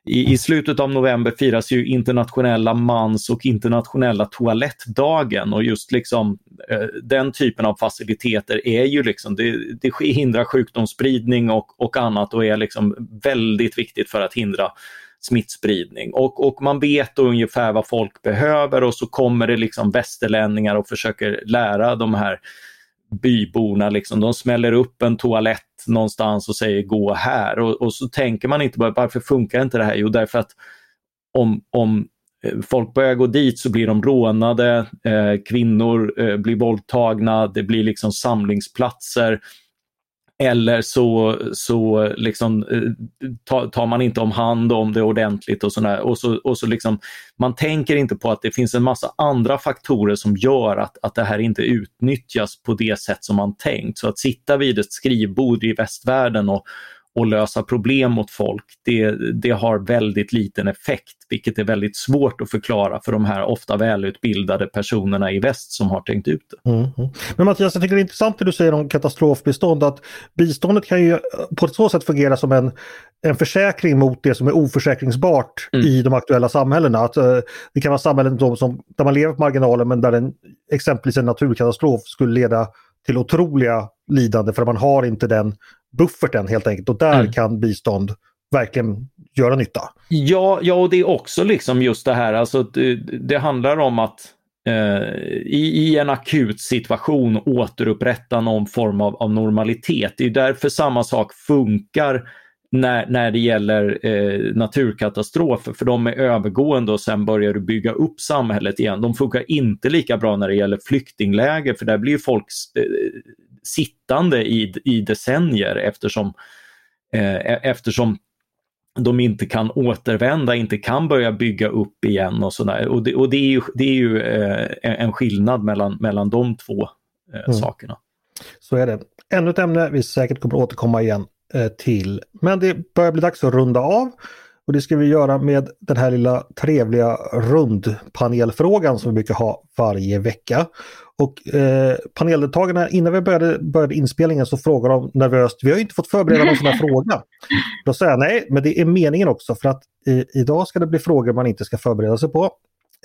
i, i slutet av november firas ju internationella mans och internationella toalettdagen och just liksom eh, den typen av faciliteter är ju liksom, det, det hindrar sjukdomsspridning och, och annat och är liksom väldigt viktigt för att hindra smittspridning. Och, och man vet då ungefär vad folk behöver och så kommer det liksom västerlänningar och försöker lära de här byborna, liksom, de smäller upp en toalett någonstans och säger gå här. Och, och så tänker man inte bara, varför funkar inte det här? Jo, därför att om, om eh, folk börjar gå dit så blir de rånade, eh, kvinnor eh, blir våldtagna, det blir liksom samlingsplatser eller så, så liksom, eh, tar man inte om hand om det ordentligt och, sådär. och så, och så liksom, Man tänker inte på att det finns en massa andra faktorer som gör att, att det här inte utnyttjas på det sätt som man tänkt. Så att sitta vid ett skrivbord i västvärlden och, och lösa problem åt folk, det, det har väldigt liten effekt, vilket är väldigt svårt att förklara för de här ofta välutbildade personerna i väst som har tänkt ut det. Mm, mm. Men Mattias, jag tycker det är intressant det du säger om katastrofbistånd, att biståndet kan ju på så sätt fungera som en, en försäkring mot det som är oförsäkringsbart mm. i de aktuella samhällena. Att, uh, det kan vara samhällen som, där man lever på marginalen men där en, exempelvis en naturkatastrof skulle leda till otroliga lidande för man har inte den bufferten helt enkelt och där mm. kan bistånd verkligen göra nytta. Ja, ja, och det är också liksom just det här, alltså det, det handlar om att eh, i, i, en akut situation återupprätta någon form av, av, normalitet. Det är därför samma sak funkar när, när det gäller eh, naturkatastrofer, för de är övergående och sen börjar du bygga upp samhället igen. De funkar inte lika bra när det gäller flyktingläger, för där blir folk eh, sittande i, i decennier eftersom, eh, eftersom de inte kan återvända, inte kan börja bygga upp igen och sådär. Och det, och det är ju, det är ju eh, en skillnad mellan, mellan de två eh, mm. sakerna. Så är det. Ännu ett ämne vi säkert kommer återkomma igen eh, till. Men det börjar bli dags att runda av. Och det ska vi göra med den här lilla trevliga rundpanelfrågan som vi brukar ha varje vecka. Och eh, paneldeltagarna, innan vi började, började inspelningen så frågade de nervöst, vi har inte fått förbereda någon sån här <laughs> fråga. Då säger jag nej, men det är meningen också för att eh, idag ska det bli frågor man inte ska förbereda sig på.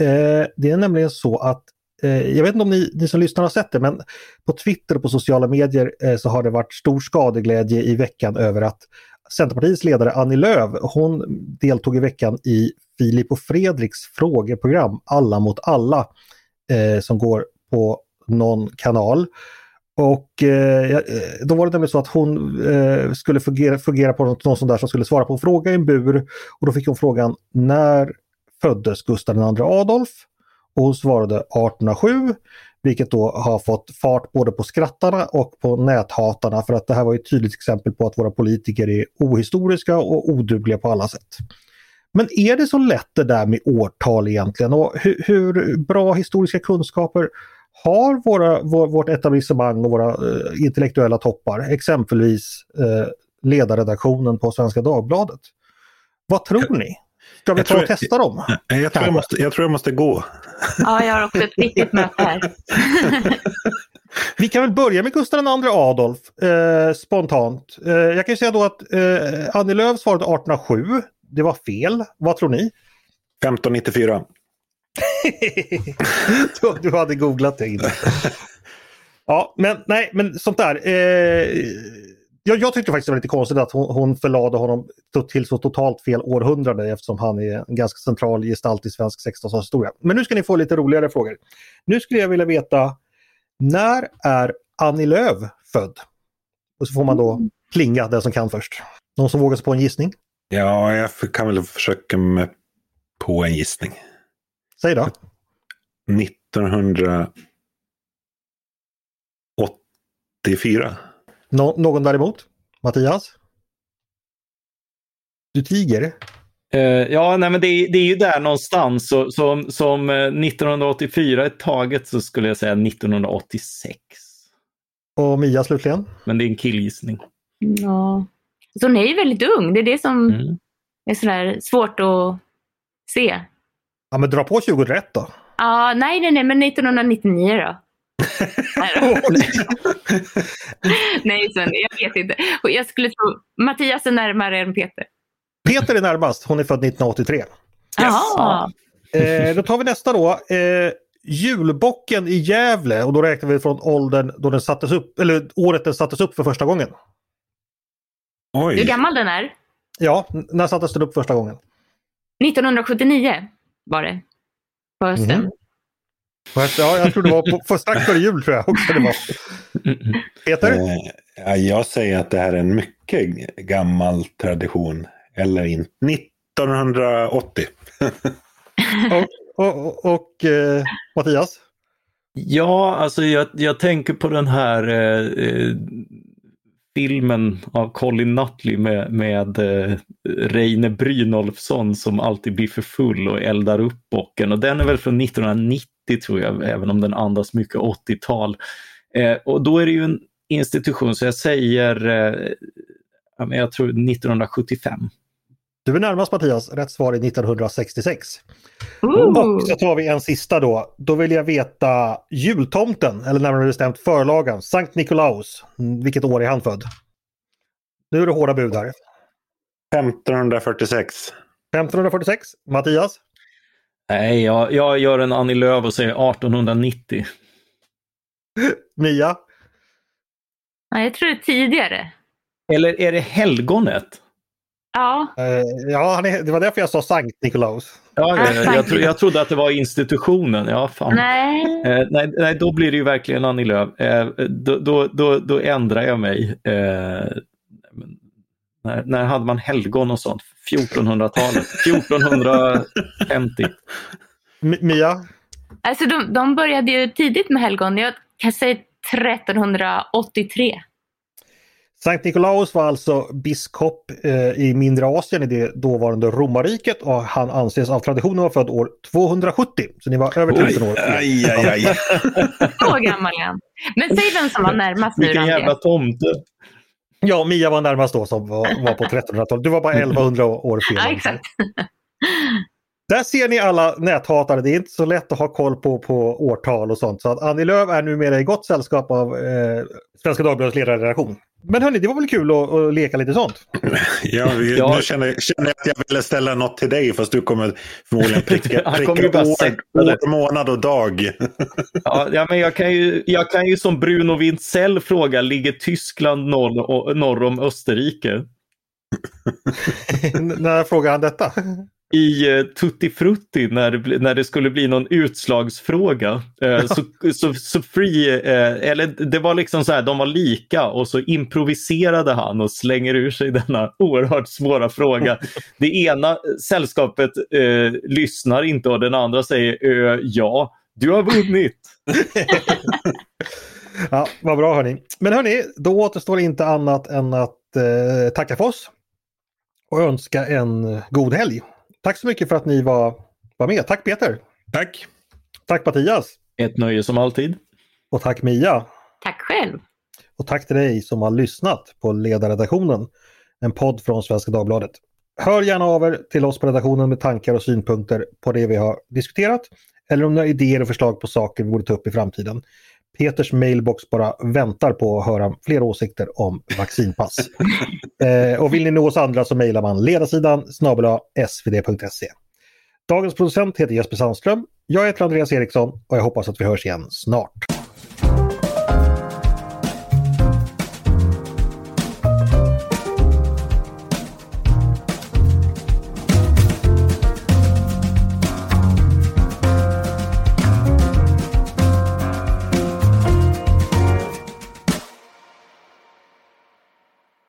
Eh, det är nämligen så att eh, jag vet inte om ni, ni, som lyssnar har sett det, men på Twitter och på sociala medier eh, så har det varit stor skadeglädje i veckan över att Centerpartiets ledare Annie Lööf, hon deltog i veckan i Filip och Fredriks frågeprogram Alla mot alla eh, som går på någon kanal. Och eh, eh, då var det nämligen så att hon eh, skulle fungera, fungera på något, någon sån där som skulle svara på en fråga i en bur. Och då fick hon frågan när föddes Gustav II Adolf? Och hon svarade 1807. Vilket då har fått fart både på skrattarna och på näthatarna för att det här var ett tydligt exempel på att våra politiker är ohistoriska och odugliga på alla sätt. Men är det så lätt det där med årtal egentligen och hur, hur bra historiska kunskaper har våra, vår, vårt etablissemang och våra uh, intellektuella toppar, exempelvis uh, ledarredaktionen på Svenska Dagbladet? Vad tror ni? Ska vi ta och testa dem? Jag, jag, tror jag, måste, jag tror jag måste gå. Ja, jag har också ett viktigt möte här. <laughs> Vi kan väl börja med Gustav II Adolf eh, spontant. Eh, jag kan ju säga då att eh, Annie Lööf svarade 1807. Det var fel. Vad tror ni? 1594. <laughs> du, du hade googlat det innan. <laughs> Ja, men nej, men sånt där. Eh, jag, jag tyckte faktiskt det var lite konstigt att hon, hon förlade honom till så totalt fel århundrade eftersom han är en ganska central gestalt i svensk 1600-talshistoria. Men nu ska ni få lite roligare frågor. Nu skulle jag vilja veta, när är Annie Lööf född? Och så får man då plinga den som kan först. Någon som vågar sig på en gissning? Ja, jag kan väl försöka med på en gissning. Säg då. 1984. Nå någon däremot? Mattias? Du tiger? Uh, ja, nej, men det, det, är ju där någonstans. Så, som, som 1984 ett taget så skulle jag säga 1986. Och Mia slutligen? Men det är en killgissning. Ja, så hon är ju väldigt ung. Det är det som mm. är sådär svårt att se. Ja, men dra på 2001 då. Ja, nej, nej, nej, men 1999 då. <laughs> nej, sen, jag vet inte. Jag skulle tro Mattias är närmare än Peter. Peter är närmast, hon är född 1983. Jaha. Eh, då tar vi nästa då. Eh, julbocken i Gävle och då räknar vi från åldern då den sattes upp, eller året den sattes upp för första gången. Oj. Hur gammal den är? Ja, när sattes den upp första gången? 1979 var det. På hösten. Mm. Ja, jag tror det var på, på strax före jul tror jag också det var. Peter? Eh, jag säger att det här är en mycket gammal tradition. Eller inte. 1980. <laughs> och, och, och eh, Mattias? Ja, alltså jag, jag, tänker på den här eh, eh filmen av Colin Nutley med, med eh, Reine Brynolfsson som alltid blir för full och eldar upp bocken. Och den är väl från 1990 tror jag, även om den andas mycket 80-tal. Eh, och då är det ju en institution, så jag säger eh, jag tror 1975. Du är närmast Mattias, rätt svar är 1966. Ooh. Och så tar vi en sista då. Då vill jag veta jultomten, eller närmare bestämt förlagan, Sankt Nikolaus. Mm, Vilket år är han född? Nu är det hårda bud här. 1546. 1546. Mattias? Nej, jag, jag gör en Annie Lööf och säger 1890. Mia? Ja, jag tror det är tidigare. Eller är det helgonet? Ja, Eh, ja, det var därför jag sa Sankt Nikolaus. Ja, Ja, jag, jag, tro, jag trodde att det var institutionen. Ja, fan. nej. Eh, nej, nej, då blir det ju verkligen Annie Lööf. Eh, då, då, då, då ändrar jag mig. Eh, när, när hade man helgon och sånt? 1400-talet? 1450? M- Mia? Alltså de, de började ju tidigt med helgon. Jag kan säga 1383. Sankt Nikolaus var alltså biskop eh, i mindre Asien i det dåvarande romarriket och han anses av traditionen vara född år 270. Så ni var över tusen år. Aj, aj, aj. <laughs> Så gammal han. Men säg vem som var närmast nu Vilken jävla tomte. Ja, Mia var närmast då som var, var på 1300-talet. Du var bara 1100 år fel. Ja, exakt. Där ser ni alla näthatare. Det är inte så lätt att ha koll på, på årtal och sånt. Så att Annie Lööf är numera i gott sällskap av eh, Svenska Dagbladets ledarredaktion. Men hörni, det var väl kul att, att leka lite sånt. <clears throat> Ja, vi, Ja. Nu känner, känner jag att jag ville ställa något till dig fast du kommer förmodligen pricka, <laughs> Han pricka kommer bara år, år, månad och dag. Ja, men jag, kan ju, jag kan ju som Bruno Wintzell fråga, ligger Tyskland norr, och- norr om Österrike? <laughs> När frågar han detta? I eh, Tutti Frutti när det, när det skulle bli någon utslagsfråga. Eh, så, så, så Free, eh, eller det var liksom så här, de var lika och så improviserade han och slänger ur sig denna <laughs> oerhört svåra fråga. Det ena sällskapet eh, lyssnar inte och den andra säger eh, ja, du har vunnit. <laughs> Ja, vad bra hörni. Men hörni, då återstår inte annat än att eh, tacka för oss. Och önska en god helg. Tack så mycket för att ni var, var med. Tack Peter! Tack. Tack Mattias! Ett nöje som alltid. Och tack Mia! Tack själv. Och tack till dig som har lyssnat på Ledarredaktionen, en podd från Svenska Dagbladet. Hör gärna av er till oss på redaktionen med tankar och synpunkter på det vi har diskuterat eller om ni har idéer och förslag på saker vi borde ta upp i framtiden. Peters mailbox bara väntar på att höra fler åsikter om vaccinpass. <laughs> eh, och vill ni nå oss andra så mejlar man ledarsidan snabel svd.se. Dagens producent heter Jesper Sandström. Jag heter Andreas Eriksson och jag hoppas att vi hörs igen snart.